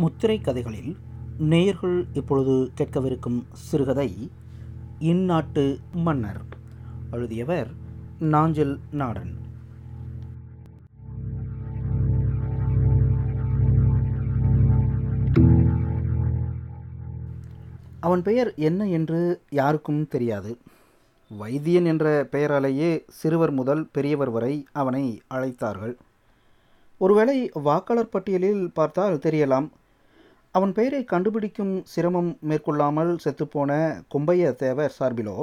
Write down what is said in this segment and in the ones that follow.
முத்திரை கதைகளில் நேயர்கள் இப்பொழுது கேட்கவிருக்கும் சிறுகதை இந்நாட்டு மன்னர் எழுதியவர் நாஞ்சில் நாடன். அவன் பெயர் என்ன என்று யாருக்கும் தெரியாது. வைத்தியன் என்ற பெயராலேயே சிறுவர் முதல் பெரியவர் வரை அவனை அழைத்தார்கள். ஒருவேளை வாக்காளர் பட்டியலில் பார்த்தால் தெரியலாம் அவன் பெயரை கண்டுபிடிக்கும் சிரமம் மேற்கொள்ளாமல் செத்துப்போன கும்பைய தேவர் சார்பிலோ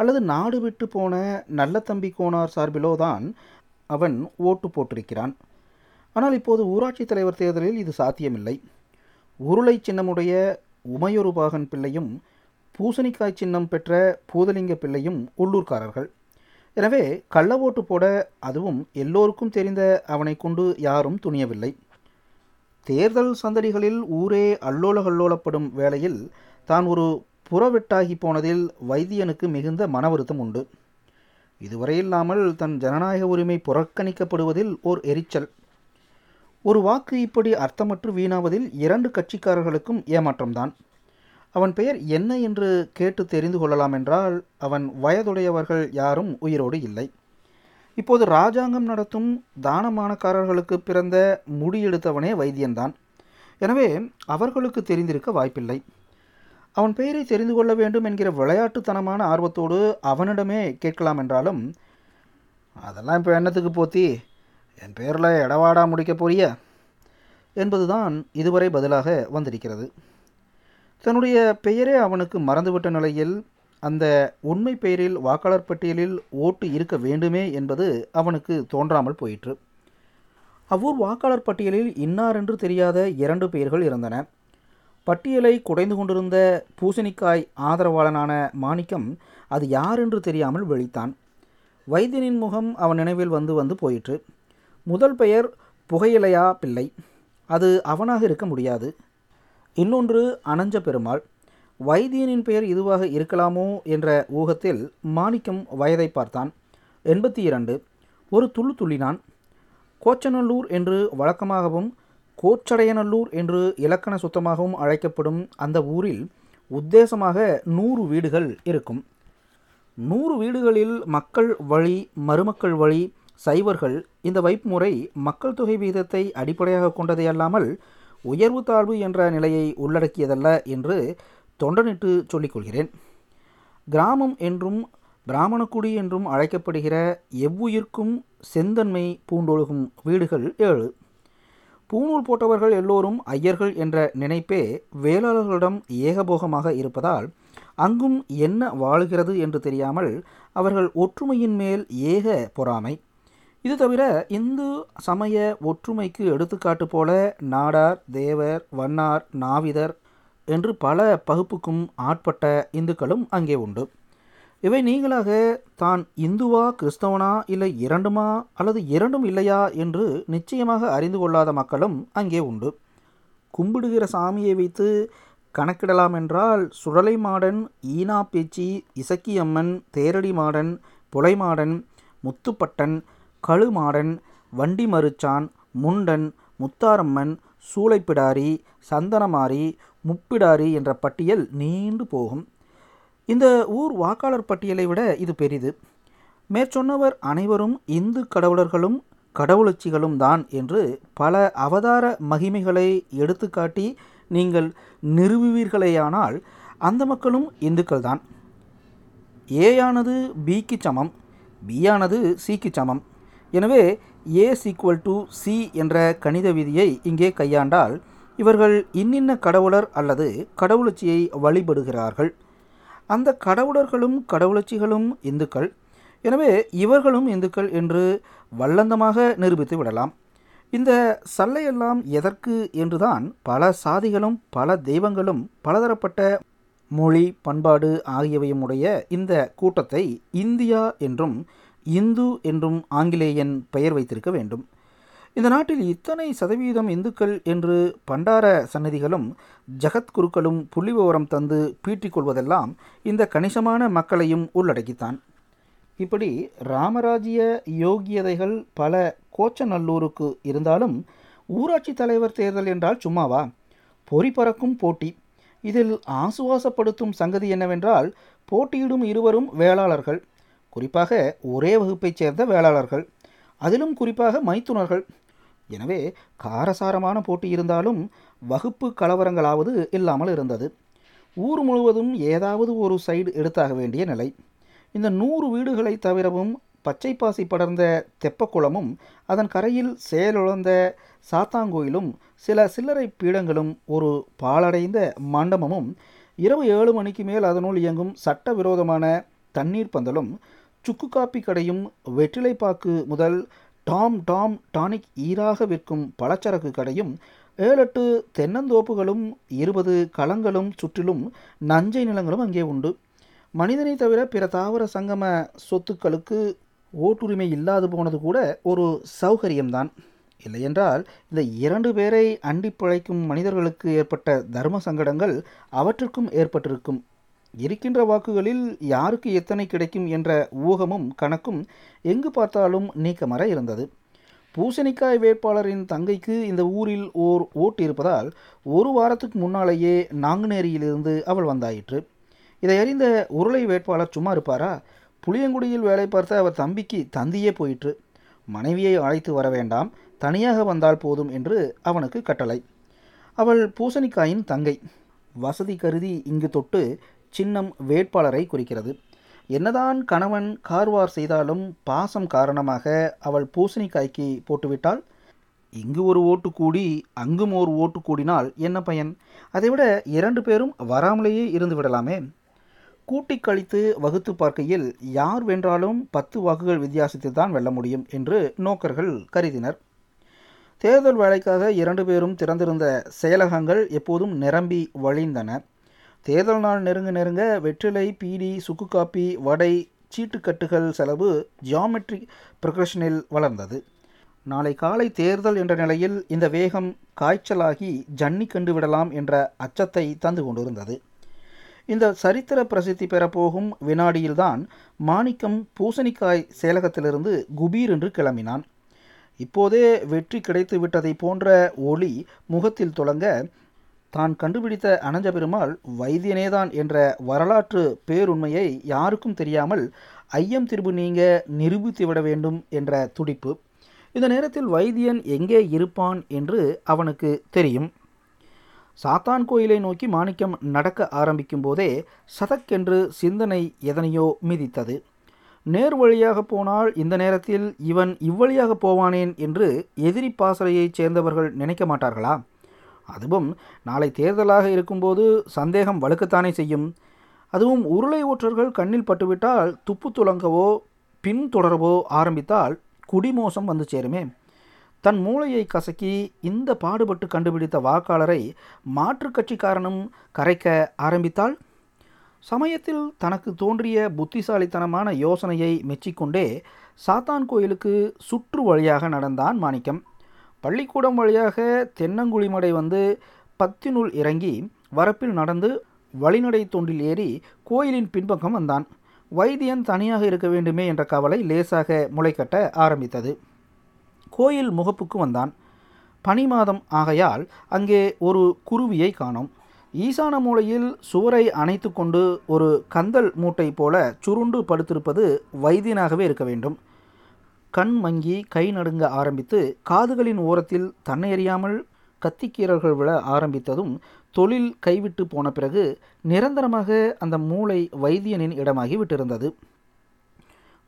அல்லது நாடு விட்டு போன நல்ல தம்பி கோனார் சார்பிலோ தான் அவன் ஓட்டு போட்டிருக்கிறான். ஆனால் இப்போது ஊராட்சி தலைவர் தேர்தலில் இது சாத்தியமில்லை. உருளை சின்னமுடைய உமையொருபாகன் பிள்ளையும் பூசணிக்காய் சின்னம் பெற்ற பூதலிங்க பிள்ளையும் உள்ளூர்காரர்கள் எனவே கள்ள ஓட்டு போட அதுவும் எல்லோருக்கும் தெரிந்த அவனை கொண்டு யாரும் துணியவில்லை. தேர்தல் சந்தடிகளில் ஊரே அல்லோல கல்லோலப்படும் வேளையில் தான் ஒரு புறவெட்டாகி போனதில் வைத்தியனுக்கு மிகுந்த மன வருத்தம் உண்டு. இதுவரையில்லாமல் தன் ஜனநாயக உரிமை புறக்கணிக்கப்படுவதில் ஓர் எரிச்சல். ஒரு வாக்கு இப்படி அர்த்தமற்று வீணாவதில் இரண்டு கட்சிக்காரர்களுக்கும் ஏமாற்றம்தான். அவன் பெயர் என்ன என்று கேட்டு தெரிந்து கொள்ளலாம் என்றால் அவன் வயதுடையவர்கள் யாரும் உயிரோடு இல்லை. இப்போது ராஜாங்கம் நடத்தும் தானமானக்காரர்களுக்கு பிறந்த முடியெடுத்தவனே வைத்தியன்தான். எனவே அவர்களுக்கு தெரிந்திருக்க வாய்ப்பில்லை. அவன் பெயரை தெரிந்து கொள்ள வேண்டும் என்கிற விளையாட்டுத்தனமான ஆர்வத்தோடு அவனிடமே கேட்கலாம் என்றாலும் அதெல்லாம் இப்போ எண்ணத்துக்கு போத்தி? என் பேரில் எடவாடா முடிக்க போறிய? என்பதுதான் இதுவரை பதிலாக வந்திருக்கிறது. தன்னுடைய பெயரே அவனுக்கு மறந்துவிட்ட நிலையில் அந்த உண்மை பெயரில் வாக்காளர் பட்டியலில் ஓட்டு இருக்க வேண்டுமே என்பது அவனுக்கு தோன்றாமல் போயிற்று. அவ்வூர் வாக்காளர் பட்டியலில் இன்னார் என்று தெரியாத இரண்டு பெயர்கள் இருந்தன. பட்டியலை குடைந்து கொண்டிருந்த பூசணிக்காய் ஆதரவாளனான மாணிக்கம் அது யார் என்று தெரியாமல் விழித்தான். வைத்தியனின் முகம் அவன் நினைவில் வந்து வந்து போயிற்று. முதல் பெயர் புகையிலையா பிள்ளை. அது அவனாக இருக்க முடியாது. இன்னொன்று அனஞ்ச பெருமாள். வைத்தியனின் பெயர் இதுவாக இருக்கலாமோ என்ற ஊகத்தில் மாணிக்கம் வயதை பார்த்தான். எண்பத்தி இரண்டு. ஒரு துள்ளு துள்ளினான். கோச்சநல்லூர் என்று வழக்கமாகவும் கோச்சடையநல்லூர் என்று இலக்கண சுத்தமாகவும் அழைக்கப்படும் அந்த ஊரில் உத்தேசமாக நூறு வீடுகள் இருக்கும். நூறு வீடுகளில் மக்கள் வழி மருமக்கள் வழி சைவர்கள் இந்த வைப்புமுறை மக்கள் தொகை வீதத்தை அடிப்படையாக கொண்டதே அல்லாமல் உயர்வு தாழ்வு என்ற நிலையை உள்ளடக்கியதல்ல என்று தொண்டனிட்டு சொல்லிக்கொள்கிறேன். கிராமம் என்றும் பிராமணக்குடி என்றும் அழைக்கப்படுகிற எவ்வுயிர்க்கும் செந்தன்மை பூண்டொழுகும் வீடுகள் ஏழு. பூணூல் போட்டவர்கள் எல்லோரும் ஐயர்கள் என்ற நினைப்பே வேளாளர்களிடம் ஏகபோகமாக இருப்பதால் அங்கும் என்ன வாழுகிறது என்று தெரியாமல் அவர்கள் ஒற்றுமையின் மேல் ஏக பொறாமை. இது தவிர இந்து சமய ஒற்றுமைக்கு எடுத்துக்காட்டு போல நாடார் தேவர் வண்ணார் நாவிதர் என்று பல பகுப்புக்கும் ஆட்பட்ட இந்துக்களும் அங்கே உண்டு. இவை நீங்களாக தான் இந்துவா கிறிஸ்தவனா இல்லை இரண்டுமா அல்லது இரண்டும் இல்லையா என்று நிச்சயமாக அறிந்து கொள்ளாத மக்களும் அங்கே உண்டு. கும்பிடுகிற சாமியை வைத்து கணக்கிடலாம் என்றால் சுழலை மாடன் ஈனா பேச்சி இசக்கியம்மன் தேரடி மாடன் புலைமாடன் முத்துப்பட்டன் கழுமாடன் வண்டி மருச்சான் முண்டன் முத்தாரம்மன் சூளைப்பிடாரி சந்தனமாரி முப்பிடாரி என்ற பட்டியல் நீண்டு போகும். இந்த ஊர் வாக்காளர் பட்டியலை விட இது பெரிது. மேற்சொன்னவர் அனைவரும் இந்து கடவுளர்களும் கடவுளச்சிகளும் தான் என்று பல அவதார மகிமைகளை எடுத்துக்காட்டி நீங்கள் நிறுவுவீர்களேயானால் அந்த மக்களும் இந்துக்கள் தான். ஏயானது பிக்கு சமம் பியானது சிக்கு சமம். எனவே ஏ சீக்குவல் டு சி என்ற கணித விதியை இங்கே கையாண்டால் இவர்கள் இன்னின்ன கடவுளர் அல்லது கடவுளச்சியை வழிபடுகிறார்கள். அந்த கடவுளர்களும் கடவுளச்சிகளும் இந்துக்கள். எனவே இவர்களும் இந்துக்கள் என்று வல்லந்தமாக நிரூபித்து விடலாம். இந்த சல்லையெல்லாம் எதற்கு என்றுதான் பல சாதிகளும் பல தெய்வங்களும் பலதரப்பட்ட மொழி பண்பாடு ஆகியவையும் உடைய இந்த கூட்டத்தை இந்தியா என்றும் இந்து என்றும் ஆங்கிலேயன் பெயர் வைத்திருக்க வேண்டும். இந்த நாட்டில் இத்தனை சதவீதம் இந்துக்கள் என்று பண்டார சன்னதிகளும் ஜகத்குருக்களும் புள்ளி விவரம் தந்து பீட்டிக் கொள்வதெல்லாம் இந்த கணிசமான மக்களையும் உள்ளடக்கித்தான். இப்படி ராமராஜ்ய யோகியதைகள் பல கோச்சநல்லூருக்கு இருந்தாலும் ஊராட்சி தலைவர் தேர்தல் என்றால் சும்மாவா? பொறி பறக்கும் போட்டி. இதில் ஆசுவாசப்படுத்தும் சங்கதி என்னவென்றால் போட்டியிடும் இருவரும் வேளாளர்கள். குறிப்பாக ஒரே வகுப்பைச் சேர்ந்த வேளாளர்கள் அதிலும் குறிப்பாக மைத்துனர்கள். எனவே காரசாரமான போட்டி இருந்தாலும் வகுப்பு கலவரங்களாவது இல்லாமல் இருந்தது. ஊர் முழுவதும் ஏதாவது ஒரு சைடு எடுத்தாக வேண்டிய நிலை. இந்த நூறு வீடுகளை தவிரவும் பச்சை பாசி படர்ந்த தெப்பக்குளமும் அதன் கரையில் செயலுழந்த சாத்தாங்கோயிலும் சில சில்லறை பீடங்களும் ஒரு பாழடைந்த மண்டபமும் இரவு ஏழு மணிக்கு மேல் அதனுள் இயங்கும் சட்டவிரோதமான தண்ணீர் பந்தலும் சுக்கு காப்பி கடையும் வெற்றிலைப்பாக்கு முதல் டாம் டாம் டானிக் ஈராக விற்கும் பலச்சரக்கு கடையும் ஏழெட்டு தென்னந்தோப்புகளும் இருபது களங்களும் சுற்றிலும் நஞ்சை நிலங்களும் அங்கே உண்டு. மனிதனை தவிர பிற தாவர சங்கம சொத்துக்களுக்கு ஓட்டுரிமை இல்லாது போனது கூட ஒரு சௌகரியம்தான். இல்லையென்றால் இந்த இரண்டு பேரை அண்டி பிழைக்கும் மனிதர்களுக்கு ஏற்பட்ட தர்ம சங்கடங்கள் அவற்றுக்கும் ஏற்பட்டிருக்கும். இருக்கின்ற வாக்குகளில் யாருக்கு எத்தனை கிடைக்கும் என்ற ஊகமும் கணக்கும் எங்கு பார்த்தாலும் நீக்கமர இருந்தது. பூசணிக்காய் வேட்பாளரின் தங்கைக்கு இந்த ஊரில் ஓர் ஓட்டு இருப்பதால் ஒரு வாரத்துக்கு முன்னாலேயே நாங்குநேரியிலிருந்து அவள் வந்தாயிற்று. இதை அறிந்த உருளை வேட்பாளர் சும்மா இருப்பாரா? புளியங்குடியில் வேலை பார்த்த அவர் தம்பிக்கு தந்தியே போயிற்று. மனைவியை அழைத்து வர வேண்டாம் தனியாக வந்தால் போதும் என்று அவனுக்கு கட்டளை. அவள் பூசணிக்காயின் தங்கை. வசதி கருதி இங்கு தொட்டு சின்னம் வேட்பாளரை குறிக்கிறது. என்னதான் கணவன் கார்வார் செய்தாலும் பாசம் காரணமாக அவள் பூசணிக்காய்க்கு போட்டுவிட்டால் இங்கு ஒரு ஓட்டு கூடி அங்கும் ஒரு ஓட்டு கூடினால் என்ன பயன்? அதைவிட இரண்டு பேரும் வராமலேயே இருந்து விடலாமே. கூட்டி கழித்து வகுத்து பார்க்கையில் யார் வென்றாலும் பத்து வாக்குகள் வித்தியாசத்தில் தான் வெல்ல முடியும் என்று நோக்கர்கள் கருதினர். தேர்தல் வேலைக்காக இரண்டு பேரும் திறந்திருந்த செயலகங்கள் எப்போதும் நிரம்பி வழிந்தன. தேர்தல் நாள் நெருங்க நெருங்க வெற்றிலை பீடி சுக்கு காப்பி வடை சீட்டுக்கட்டுகள் செலவு ஜியாமெட்ரி ப்ரொக்ரஷனில் வளர்ந்தது. நாளை காலை தேர்தல் என்ற நிலையில் இந்த வேகம் காய்ச்சலாகி ஜன்னி கண்டு விடலாம் என்ற அச்சத்தை தந்து கொண்டிருந்தது. இந்த சரித்திர பிரசித்தி பெறப்போகும் வினாடியில்தான் மாணிக்கம் பூசணிக்காய் சேலகத்திலிருந்து குபீர் என்று கிளம்பினான். இப்போதே வெற்றி கிடைத்து விட்டதை போன்ற ஒளி முகத்தில் தொடங்க தான் கண்டுபிடித்த அனஞ்ச பெருமாள் வைத்தியனேதான் என்ற வரலாற்று பேருண்மையை யாருக்கும் தெரியாமல் ஐயம் திரும்பு நீங்க நிரூபித்து விட வேண்டும் என்ற துடிப்பு. இந்த நேரத்தில் வைத்தியன் எங்கே இருப்பான் என்று அவனுக்கு தெரியும். சாத்தான் கோயிலை நோக்கி மாணிக்கம் நடக்க ஆரம்பிக்கும் போதே சதக்கென்று சிந்தனை எதனையோ மிதித்தது. நேர் வழியாக போனால் இந்த நேரத்தில் இவன் இவ்வழியாக போவானேன் என்று எதிரி பாசறையைச் சேர்ந்தவர்கள் நினைக்க மாட்டார்களா? அதுவும் நாளை தேர்தலாக இருக்கும்போது சந்தேகம் வலுக்கத்தானே செய்யும். அதுவும் உருளை ஊற்றர்கள் கண்ணில் பட்டுவிட்டால் துப்பு துளங்கவோ பின் தொடரவோ ஆரம்பித்தால் குடிமோசம் வந்து சேருமே. தன் மூளையை கசக்கி இந்த பாடுபட்டு கண்டுபிடித்த வாக்காளரை மாற்றுக் கட்சிக்காரனும் கரைக்க ஆரம்பித்தால் சமயத்தில் தனக்கு தோன்றிய புத்திசாலித்தனமான யோசனையை மெச்சிக்கொண்டே சாத்தான் கோயிலுக்கு சுற்று வழியாக நடந்தான் மாணிக்கம். பள்ளிக்கூடம் வழியாக தென்னங்குழிமடை வந்து பத்தினுள் இறங்கி வரப்பில் நடந்து வழிநடை தொண்டில் ஏறி கோயிலின் பின்பக்கம் வந்தான். வைத்தியன் தனியாக இருக்க வேண்டுமே என்ற கவலை லேசாக முளைக்கட்ட ஆரம்பித்தது. கோயில் முகப்புக்கு வந்தான். பனி மாதம் ஆகையால் அங்கே ஒரு குருவியை காணோம். ஈசான மூலையில் சுவரை அணைத்து கொண்டு ஒரு கந்தல் மூட்டை போல சுருண்டு படுத்திருப்பது வைத்தியனாகவே இருக்க வேண்டும். கண் மங்கி கை நடுங்க ஆரம்பித்து காதுகளின் ஓரத்தில் தன்னை அறியாமல் கத்திக்கீரல்கள் விழ ஆரம்பித்ததும் தொழில் கைவிட்டு போன பிறகு நிரந்தரமாக அந்த மூளை வைத்தியனின் இடமாகி விட்டிருந்தது.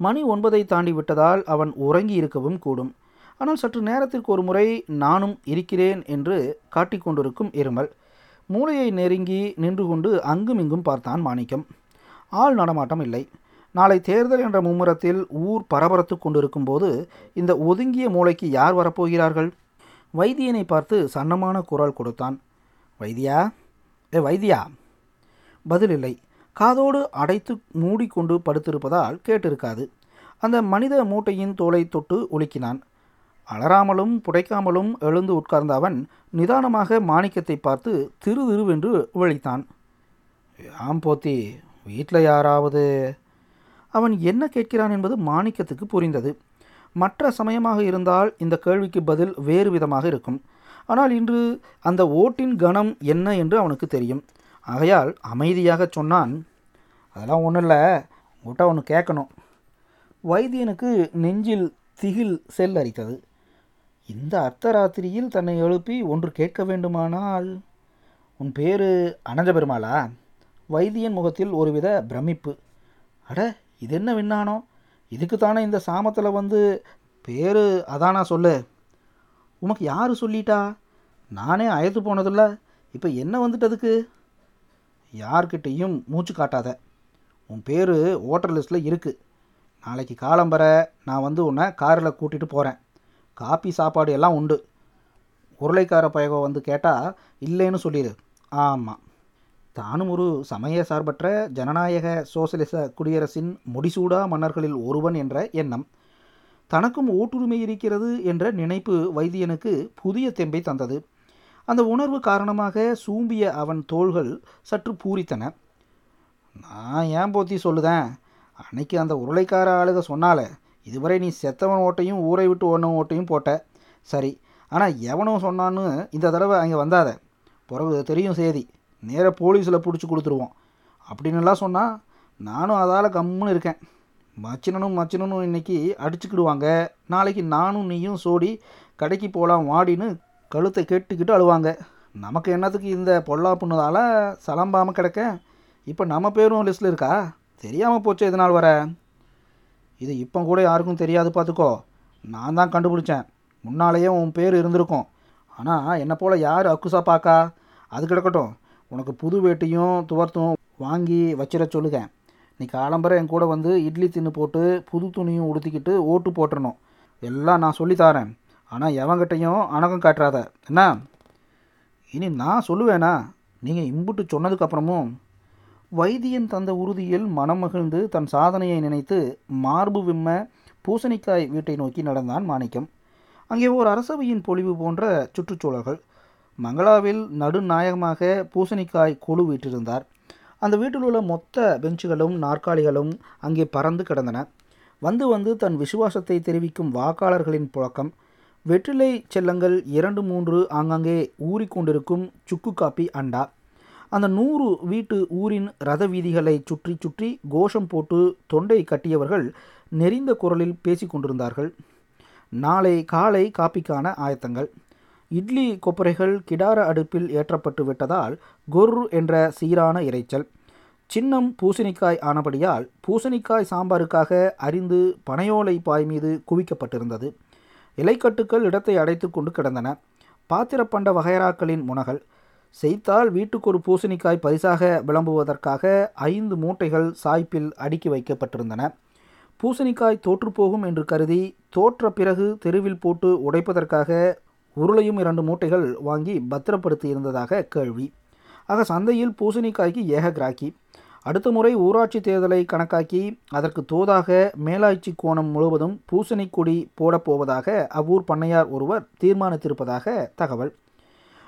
மணி ஒன்பதை தாண்டி விட்டதால் அவன் உறங்கி இருக்கவும் கூடும். ஆனால் சற்று நேரத்திற்கு ஒரு முறை நானும் இருக்கிறேன் என்று காட்டிக்கொண்டிருக்கும் இருமல். மூளையை நெருங்கி நின்று கொண்டு அங்குமிங்கும் பார்த்தான் மாணிக்கம். ஆள் நடமாட்டம் இல்லை. நாளை தேர்தல் என்ற மும்முரத்தில் ஊர் பரபரத்து கொண்டிருக்கும் போது இந்த ஒதுங்கிய மூளைக்கு யார் வரப்போகிறார்கள்? வைத்தியனை பார்த்து சன்னமான குரல் கொடுத்தான். வைத்தியா? ஏ வைத்தியா? பதில் இல்லை காதோடு அடைத்து மூடிக்கொண்டு படுத்திருப்பதால் கேட்டிருக்காது. அந்த மனித மூட்டையின் தோலை தொட்டு உலுக்கினான். அலறாமலும் புடைக்காமலும் எழுந்து உட்கார்ந்த அவன் நிதானமாக மாணிக்கத்தை பார்த்து திரு திருவென்று விழித்தான். ஆம் போத்தி வீட்டில் யாராவது அவன் என்ன கேட்கிறான் என்பது மாணிக்கத்துக்கு புரிந்தது. மற்ற சமயமாக இருந்தால் இந்த கேள்விக்கு பதில் வேறு விதமாக இருக்கும். ஆனால் இன்று அந்த ஓட்டின் கணம் என்ன என்று அவனுக்கு தெரியும். ஆகையால் அமைதியாக சொன்னான் அதெல்லாம் ஒன்றும் இல்லை உங்கள்கிட்ட ஒன்று கேட்கணும். வைத்தியனுக்கு நெஞ்சில் திகில் செல் அரித்தது. இந்த அர்த்தராத்திரியில் தன்னை எழுப்பி ஒன்று கேட்க வேண்டுமானால் உன் பேரு அனஞ்ச பெருமாளா வைத்தியன் முகத்தில் ஒருவித பிரமிப்பு. அட இது என்ன விண்ணானோ இதுக்கு தானே இந்த சாமத்தில் வந்து பேர் அதானா சொல்லு. உனக்கு யார் சொல்லிட்டா? நானே அயத்து போனதில்ல. இப்போ என்ன வந்துட்டதுக்கு யார்கிட்டேயும் மூச்சு காட்டாத. உன் பேர் ஓட்டர் லிஸ்ட்டில் இருக்குது நாளைக்கு காலம்பர நான் வந்து உன்னை காரில் கூட்டிகிட்டு போகிறேன் காப்பி சாப்பாடு எல்லாம் உண்டு. உருளைக்கார பயகம் வந்து கேட்டால் இல்லைன்னு சொல்லிடு ஆமாம் தானும் ஒரு சமய சார்பற்ற ஜனநாயக சோசலிச குடியரசின் முடிசூடா மன்னர்களில் ஒருவன் என்ற எண்ணம். தனக்கும் ஓட்டுரிமை இருக்கிறது என்ற நினைப்பு வைத்தியனுக்கு புதிய தெம்பை தந்தது. அந்த உணர்வு காரணமாக சூம்பிய அவன் தோள்கள் சற்று பூரித்தன. நான் ஏன் போத்தி சொல்லுதேன்? அன்னைக்கு அந்த உருளைக்கார ஆளுக சொன்னாலே இதுவரை நீ செத்தவன் ஓட்டையும் ஊரை விட்டு ஓடணும் ஓட்டையும் போட்ட. சரி ஆனால் எவனும் சொன்னான்னு இந்த தடவை அங்கே வந்தாத. பிறகு தெரியும் செய்தி நேராக போலீஸில் பிடிச்சி கொடுத்துருவோம். அப்படின்னுலாம் சொன்னால் நானும் அதால் கம்முன்னு இருக்கேன். மச்சினனும் மச்சினனும் இன்னைக்கு அடிச்சுக்கிடுவாங்க. நாளைக்கு நானும் நீயும் சோடி கடைக்கு போகலாம் வாடின்னு கழுத்தை கேட்டுக்கிட்டு அழுவாங்க. நமக்கு என்னத்துக்கு இந்த பொல்லா பொல்லாப்புன்னதால் சலம்பாமல் கிடக்க? இப்போ நம்ம பேரும் லிஸ்ட்டில் இருக்கா? தெரியாமல் போச்சு இது நாள் வர. இது இப்போ கூட யாருக்கும் தெரியாது பார்த்துக்கோ நான் தான் கண்டுபிடிச்சேன். முன்னாலேயே உன் பேர் இருந்திருக்கும். ஆனால் என்னை போல் யார் அக்குசா பார்க்கா அது கிடக்கட்டும். உனக்கு புது வேட்டியும் துவர்த்தும் வாங்கி வச்சிட சொல்லுங்க. நீ காலம்பரை என் கூட வந்து இட்லி தின்னு போட்டு புது துணியும் உடுத்திக்கிட்டு ஓட்டு போட்டுறணும். எல்லாம் நான் சொல்லித்தாரேன் ஆனால் எவங்கிட்டையும் அணகம் காட்டுறாத. என்ன? இனி நான் சொல்லுவேனா? நீங்கள் இம்புட்டு சொன்னதுக்கப்புறமும் வைத்தியன் தந்த உறுதியில் மனம் மகிழ்ந்து தன் சாதனையை நினைத்து மார்பு விம்ம பூசணிக்காய் வீட்டை நோக்கி நடந்தான் மாணிக்கம். அங்கே ஓர் அரசவையின் பொலிவு போன்ற சுற்றுச்சூழல்கள். மங்களாவில் நடுநாயகமாக பூசணிக்காய் குழு வீற்றிருந்தார். அந்த வீட்டில் உள்ள மொத்த பெஞ்சுகளும் நாற்காலிகளும் அங்கே பறந்து கிடந்தன. வந்து வந்து தன் விசுவாசத்தை தெரிவிக்கும் வாக்காளர்களின் புழக்கம். வெற்றிலை செல்லங்கள் இரண்டு மூன்று ஆங்காங்கே ஊறிக்கொண்டிருக்கும் சுக்கு காப்பி அண்டா. அந்த நூறு வீட்டு ஊரின் ரத வீதிகளை சுற்றி சுற்றி கோஷம் போட்டு தொண்டை கட்டியவர்கள் நெறிந்த குரலில் பேசிக்கொண்டிருந்தார்கள் நாளை காலை காப்பிக்கான ஆயத்தங்கள். இட்லி கொப்பரைகள் கிடார அடுப்பில் ஏற்றப்பட்டு விட்டதால் குர் என்ற சீரான இரைச்சல். சின்னம் பூசணிக்காய் ஆனபடியால் பூசணிக்காய் சாம்பாருக்காக அறிந்து பனையோலை பாய் மீது குவிக்கப்பட்டிருந்தது. இலைக்கட்டுக்கள் இடத்தை அடைத்து கொண்டு கிடந்தன. பாத்திரப்பண்ட வகைராக்களின் முனகல். செய்தால் வீட்டுக்கு ஒரு பூசணிக்காய் பரிசாக விளம்புவதற்காக ஐந்து மூட்டைகள் சாய்ப்பில் அடுக்கி வைக்கப்பட்டிருந்தன. பூசணிக்காய் தோற்றுப்போகும் என்று கருதி தோற்ற பிறகு தெருவில் போட்டு உடைப்பதற்காக உருளையும் இரண்டு மூட்டைகள் வாங்கி பத்திரப்படுத்தி இருந்ததாக கேள்வி. ஆக சந்தையில் பூசணிக்காய்க்கு ஏக கிராக்கி அடுத்த முறை ஊராட்சி தேர்தலை கணக்காக்கி அதற்கு தோதாக மேலாட்சி கோணம் முழுவதும் பூசணி கொடி போடப்போவதாக அவ்வூர் பண்ணையார் ஒருவர் தீர்மானித்திருப்பதாக தகவல்.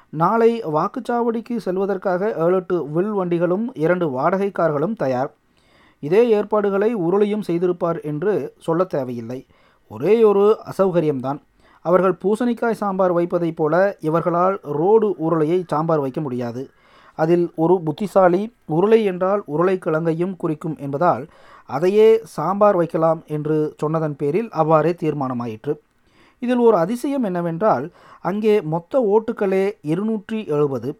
நாளை வாக்குச்சாவடிக்கு செல்வதற்காக ஏழு எட்டு வில் வண்டிகளும் இரண்டு வாடகை கார்களும் தயார். இதே ஏற்பாடுகளை உருளையும் செய்திருப்பார் என்று சொல்ல தேவையில்லை. ஒரே ஒரு அசௌகரியம்தான். அவர்கள் பூசணிக்காய் சாம்பார் வைப்பதைப் போல இவர்களால் ரோடு உருளையை சாம்பார் வைக்க முடியாது. அதில் ஒரு புத்திசாலி உருளை என்றால் உருளைக்கிழங்கையும் குறிக்கும் என்பதால் அதையே சாம்பார் வைக்கலாம் என்று சொன்னதன் பேரில் அவ்வாறே தீர்மானமாயிற்று. இதில் ஒரு அதிசயம் என்னவென்றால் அங்கே மொத்த ஓட்டுக்களே இருநூற்றி எழுபது.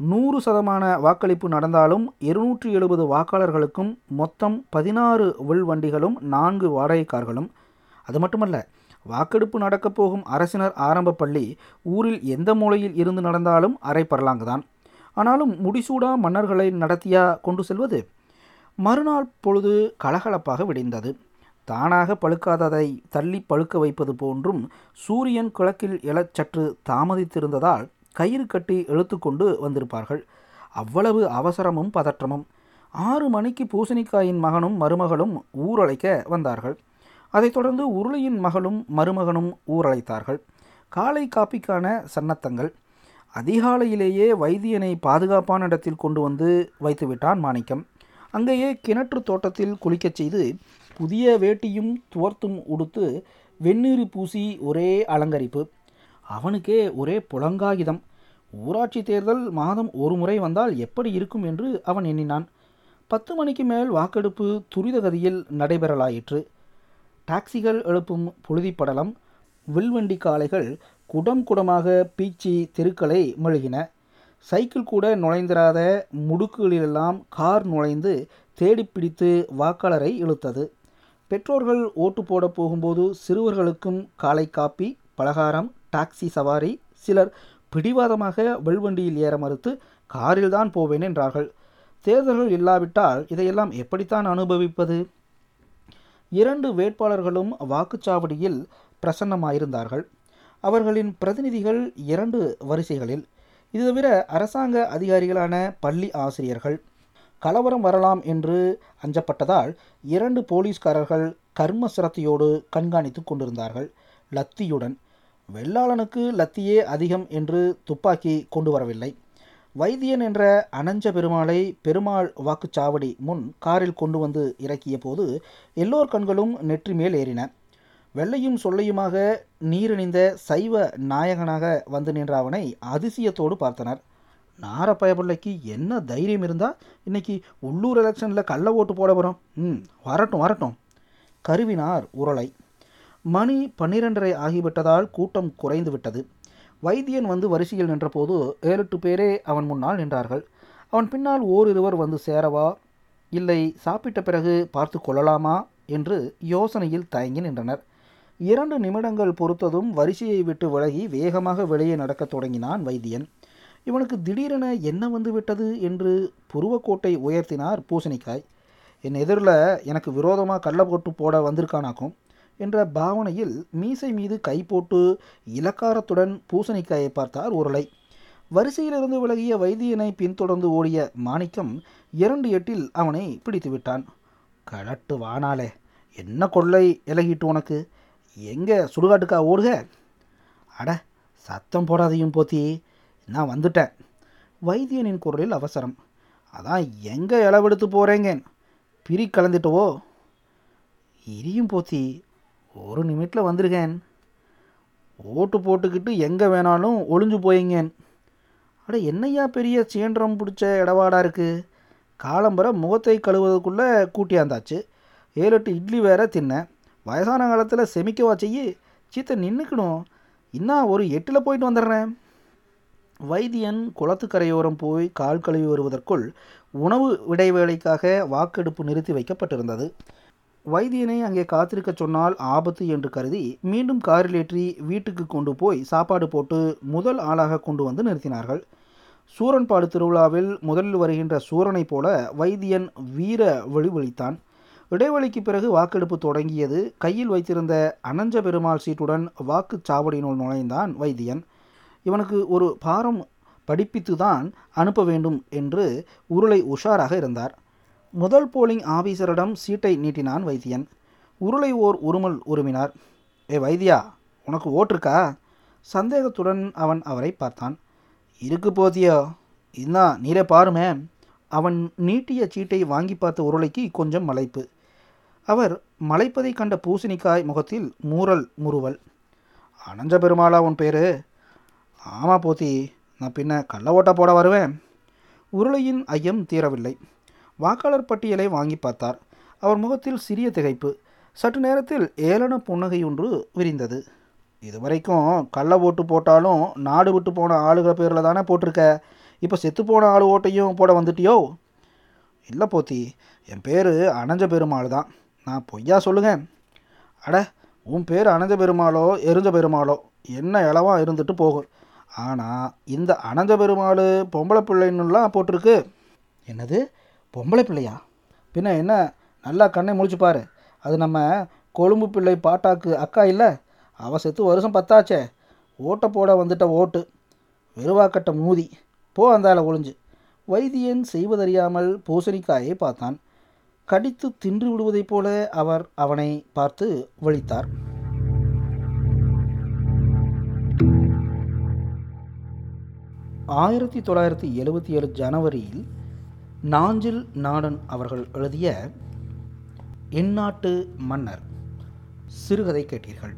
நூறு சதமான வாக்களிப்பு நடந்தாலும் இருநூற்றி எழுபது வாக்காளர்களுக்கும் மொத்தம் பதினாறு உள் வண்டிகளும் நான்கு வாடகைக்காரர்களும். அது மட்டுமல்ல வாக்கெடுப்பு நடக்கப் போகும் அரசினர் ஆரம்ப பள்ளி ஊரில் எந்த மூலையில் இருந்து நடந்தாலும் அரை பரலாங்குதான். ஆனாலும் முடிசூடா மன்னர்களை நடத்தியா கொண்டு செல்வது மறுநாள் பொழுது கலகலப்பாக விடிந்தது. தானாக பழுக்காததை தள்ளி பழுக்க வைப்பது போன்றும் சூரியன் கிழக்கில் எழச் சற்று தாமதித்திருந்ததால் கயிறு கட்டி இழுத்துக்கொண்டு வந்திருப்பார்கள். அவ்வளவு அவசரமும் பதற்றமும். ஆறு மணிக்கு பூசணிக்காயின் மகனும் மருமகளும் ஊரழைக்க வந்தார்கள். அதைத் தொடர்ந்து உருளையின் மகளும் மருமகனும் ஊரழைத்தார்கள் காலை காப்பிக்கான சன்னத்தங்கள். அதிகாலையிலேயே வைத்தியனை பாதுகாப்பான இடத்தில் கொண்டு வந்து வைத்துவிட்டான் மாணிக்கம். அங்கேயே கிணற்று தோட்டத்தில் குளிக்கச் செய்து புதிய வேட்டியும் துவர்த்தும் உடுத்து வெந்நீர் பூசி ஒரே அலங்கரிப்பு. அவனுக்கே ஒரே புலங்காகிதம். ஊராட்சி தேர்தல் மாதம் ஒரு முறை வந்தால் எப்படி இருக்கும் என்று அவன் எண்ணினான். பத்து மணிக்கு மேல் வாக்கெடுப்பு துரித கதியில் நடைபெறலாயிற்று. டாக்ஸிகள் எழுப்பும் புழுதிப்படலம் வில்வண்டி காளைகள் குடம் குடமாக பீச்சி தெருக்களை மெழுகின. சைக்கிள் கூட நுழைந்திராத முடுக்குகளிலெல்லாம் கார் நுழைந்து தேடிப்பிடித்து வாக்காளரை இழுத்தது. பெற்றோர்கள் ஓட்டு போட போகும்போது சிறுவர்களுக்கும் காலை காப்பி பலகாரம் டாக்ஸி சவாரி சிலர் பிடிவாதமாக வெல்வண்டியில் ஏற மறுத்து காரில்தான் போவேன் என்றார்கள். தேர்தல்கள் இல்லாவிட்டால் இதையெல்லாம் எப்படித்தான் அனுபவிப்பது? இரண்டு வேட்பாளர்களும் வாக்குச்சாவடியில் பிரசன்னமாயிருந்தார்கள். அவர்களின் பிரதிநிதிகள் இரண்டு வரிசைகளில். இது தவிர அரசாங்க அதிகாரிகளான பள்ளி ஆசிரியர்கள். கலவரம் வரலாம் என்று அஞ்சப்பட்டதால் இரண்டு போலீஸ்காரர்கள் கர்ம சிரத்தையோடு கண்காணித்து கொண்டிருந்தார்கள். லத்தியுடன். வெள்ளாளனுக்கு லத்தியே அதிகம் என்று துப்பாக்கி கொண்டு வரவில்லை. வைத்தியன் என்ற அனஞ்ச பெருமாளை பெருமாள் வாக்குச்சாவடி முன் காரில் கொண்டு வந்து இறக்கிய போது எல்லோர் கண்களும் நெற்றி மேல் ஏறின. வெள்ளையும் சொல்லையுமாக நீரிணிந்த சைவ நாயகனாக வந்து நின்ற அவனை அதிசயத்தோடு பார்த்தனர். நாரப்பயபிள்ளைக்கு என்ன தைரியம் இருந்தால் இன்னைக்கு உள்ளூர் எலெக்ஷனில் கள்ள ஓட்டு போட போகிறோம் ம் வரட்டும் வரட்டும். கருவினார் உரளை மணி பன்னிரண்டரை ஆகிவிட்டதால் கூட்டம் குறைந்து விட்டது. வைத்தியன் வந்து வரிசையில் நின்றபோது ஏழெட்டு பேரே அவன் முன்னால் நின்றார்கள். அவன் பின்னால் ஓரிருவர் வந்து சேரவா? இல்லை சாப்பிட்ட பிறகு பார்த்து கொள்ளலாமா? என்று யோசனையில் தயங்கி நின்றனர். இரண்டு நிமிடங்கள் பொறுத்ததும் வரிசையை விட்டு விலகி வேகமாக வெளியே நடக்கத் தொடங்கினான் வைத்தியன். இவனுக்கு திடீரென என்ன வந்து விட்டது என்று புருவக்கோட்டை உயர்த்தினார் பூசணிக்காய். என் எதிரில் எனக்கு விரோதமாக கள்ள போட்டு போட வந்திருக்கானாக்கும். என்ற பாவனையில் மீசை மீது கை போட்டு இலக்காரத்துடன் பூசணிக்காயை பார்த்தார் உருளை. வரிசையிலிருந்து விலகிய வைத்தியனை பின்தொடர்ந்து ஓடிய மாணிக்கம் இரண்டு எட்டில் அவனை பிடித்து விட்டான். கலட்டு வானாலே என்ன கொள்ளை இலகிட்டு உனக்கு? எங்கே சுடுகாட்டுக்கா ஓடுக? அட சத்தம் போடாதையும் போத்தி நான் வந்துட்டேன். வைத்தியனின் குரலில் அவசரம். அதான் எங்கே இளவெடுத்து போகிறேங்க பிரி கலந்துட்டவோ? இரியும் போத்தி ஒரு நிமிட்டில் வந்திருக்கேன் ஓட்டு போட்டுக்கிட்டு எங்கே வேணாலும் ஒளிஞ்சு போயிங்கேன். அட என்னையா பெரிய சீன்றம் பிடிச்ச இடவாடாக இருக்குது காலம்பரை முகத்தை கழுவுறதுக்குள்ளே கூட்டியாந்தாச்சு ஏழு எட்டு இட்லி வேற தின்னேன் வயசான காலத்தில் செமிக்கவா செய்யி சீத்த நின்றுக்கணும் இன்னும் ஒரு எட்டில் போயிட்டு வந்துடுறேன். வைத்தியன் குளத்துக்கரையோரம் போய் கால் கழுவி வருவதற்குள் உணவு இடைவேளைக்காக வாக்கெடுப்பு நிறுத்தி வைக்கப்பட்டிருந்தது. வைத்தியனை அங்கே காத்திருக்க சொன்னால் ஆபத்து என்று கருதி மீண்டும் காரில் ஏற்றி வீட்டுக்கு கொண்டு போய் சாப்பாடு போட்டு முதல் ஆளாக கொண்டு வந்து நிறுத்தினார்கள். சூரன்பாடு திருவிழாவில் முதலில் வருகின்ற சூரனைப் போல வைத்தியன் வீர வெளிவழித்தான் இடைவெளிக்கு பிறகு வாக்கெடுப்பு தொடங்கியது. கையில் வைத்திருந்த அனஞ்ச பெருமாள் சீட்டுடன் வாக்குச்சாவடியினுள் நுழைந்தான் வைத்தியன். இவனுக்கு ஒரு பாரம் படிப்பித்து தான் அனுப்ப வேண்டும் என்று உருளை உஷாராக இருந்தார். முதல் போலிங் ஆபீசரிடம் சீட்டை நீட்டினான் வைத்தியன். உருளை ஓர் உருமல் உருமினார். ஏ வைத்தியா உனக்கு ஓட்டிருக்கா சந்தேகத்துடன் அவன் அவரை பார்த்தான். இருக்கு போதியோ இன்னா நீரே பாருமே. அவன் நீட்டிய சீட்டை வாங்கி பார்த்த உருளைக்கு கொஞ்சம் மலைப்பு. அவர் மலைப்பதை கண்ட பூசணிக்காய் முகத்தில் மூரல் முறுவல். அனஞ்ச பெருமாளா உன் பேரு? ஆமாம் போத்தி நான் பின்ன கள்ள ஓட்டா போட வருவேன். உருளையின் ஐயம் தீரவில்லை. வாக்காளர் பட்டியலை வாங்கி பார்த்தார். அவர் முகத்தில் சிறிய திகைப்பு. சற்று நேரத்தில் ஏளன புன்னகை ஒன்று விரிந்தது. இதுவரைக்கும் கள்ள ஓட்டு போட்டாலும் நாடு விட்டு போன ஆளுகள் பேரில் தானே போட்டிருக்க? இப்போ செத்து போன ஆள் ஓட்டையும் போட வந்துட்டியோ? இல்லை போத்தி என் பேர் அனஞ்ச பெருமாள் தான். நான் பொய்யா சொல்லுங்க? அட உன் பேர் அனஞ்ச பெருமாளோ எரிஞ்ச பெருமாளோ? என்ன இளவா இருந்துட்டு போகும். ஆனால் இந்த அனஞ்ச பெருமாள் பொம்பளை பிள்ளைன்னுலாம் போட்டிருக்கு. என்னது? பொம்பளை பிள்ளையா? பின்ன என்ன? நல்லா கண்ணை முழிச்சு அது நம்ம கொழும்பு பிள்ளை பாட்டாக்கு அக்கா இல்லை? அவ செத்து வருஷம் பத்தாச்சே. ஓட்டை போட வந்துட்ட ஓட்டு. வெறுவாக்கட்ட மூதி. போ அந்தால ஒளிஞ்சு. வைத்தியன் செய்வதறியாமல் பூசணிக்காயை பார்த்தான். கடித்து தின்று விடுவதைப் போல அவர் அவனை பார்த்து வழித்தார். ஆயிரத்தி தொள்ளாயிரத்தி எழுபத்தி ஏழு ஜனவரியில் நாஞ்சில் நாடன் அவர்கள் எழுதிய எந்நாட்டு மன்னர் சிறுகதை கேட்டீர்கள்.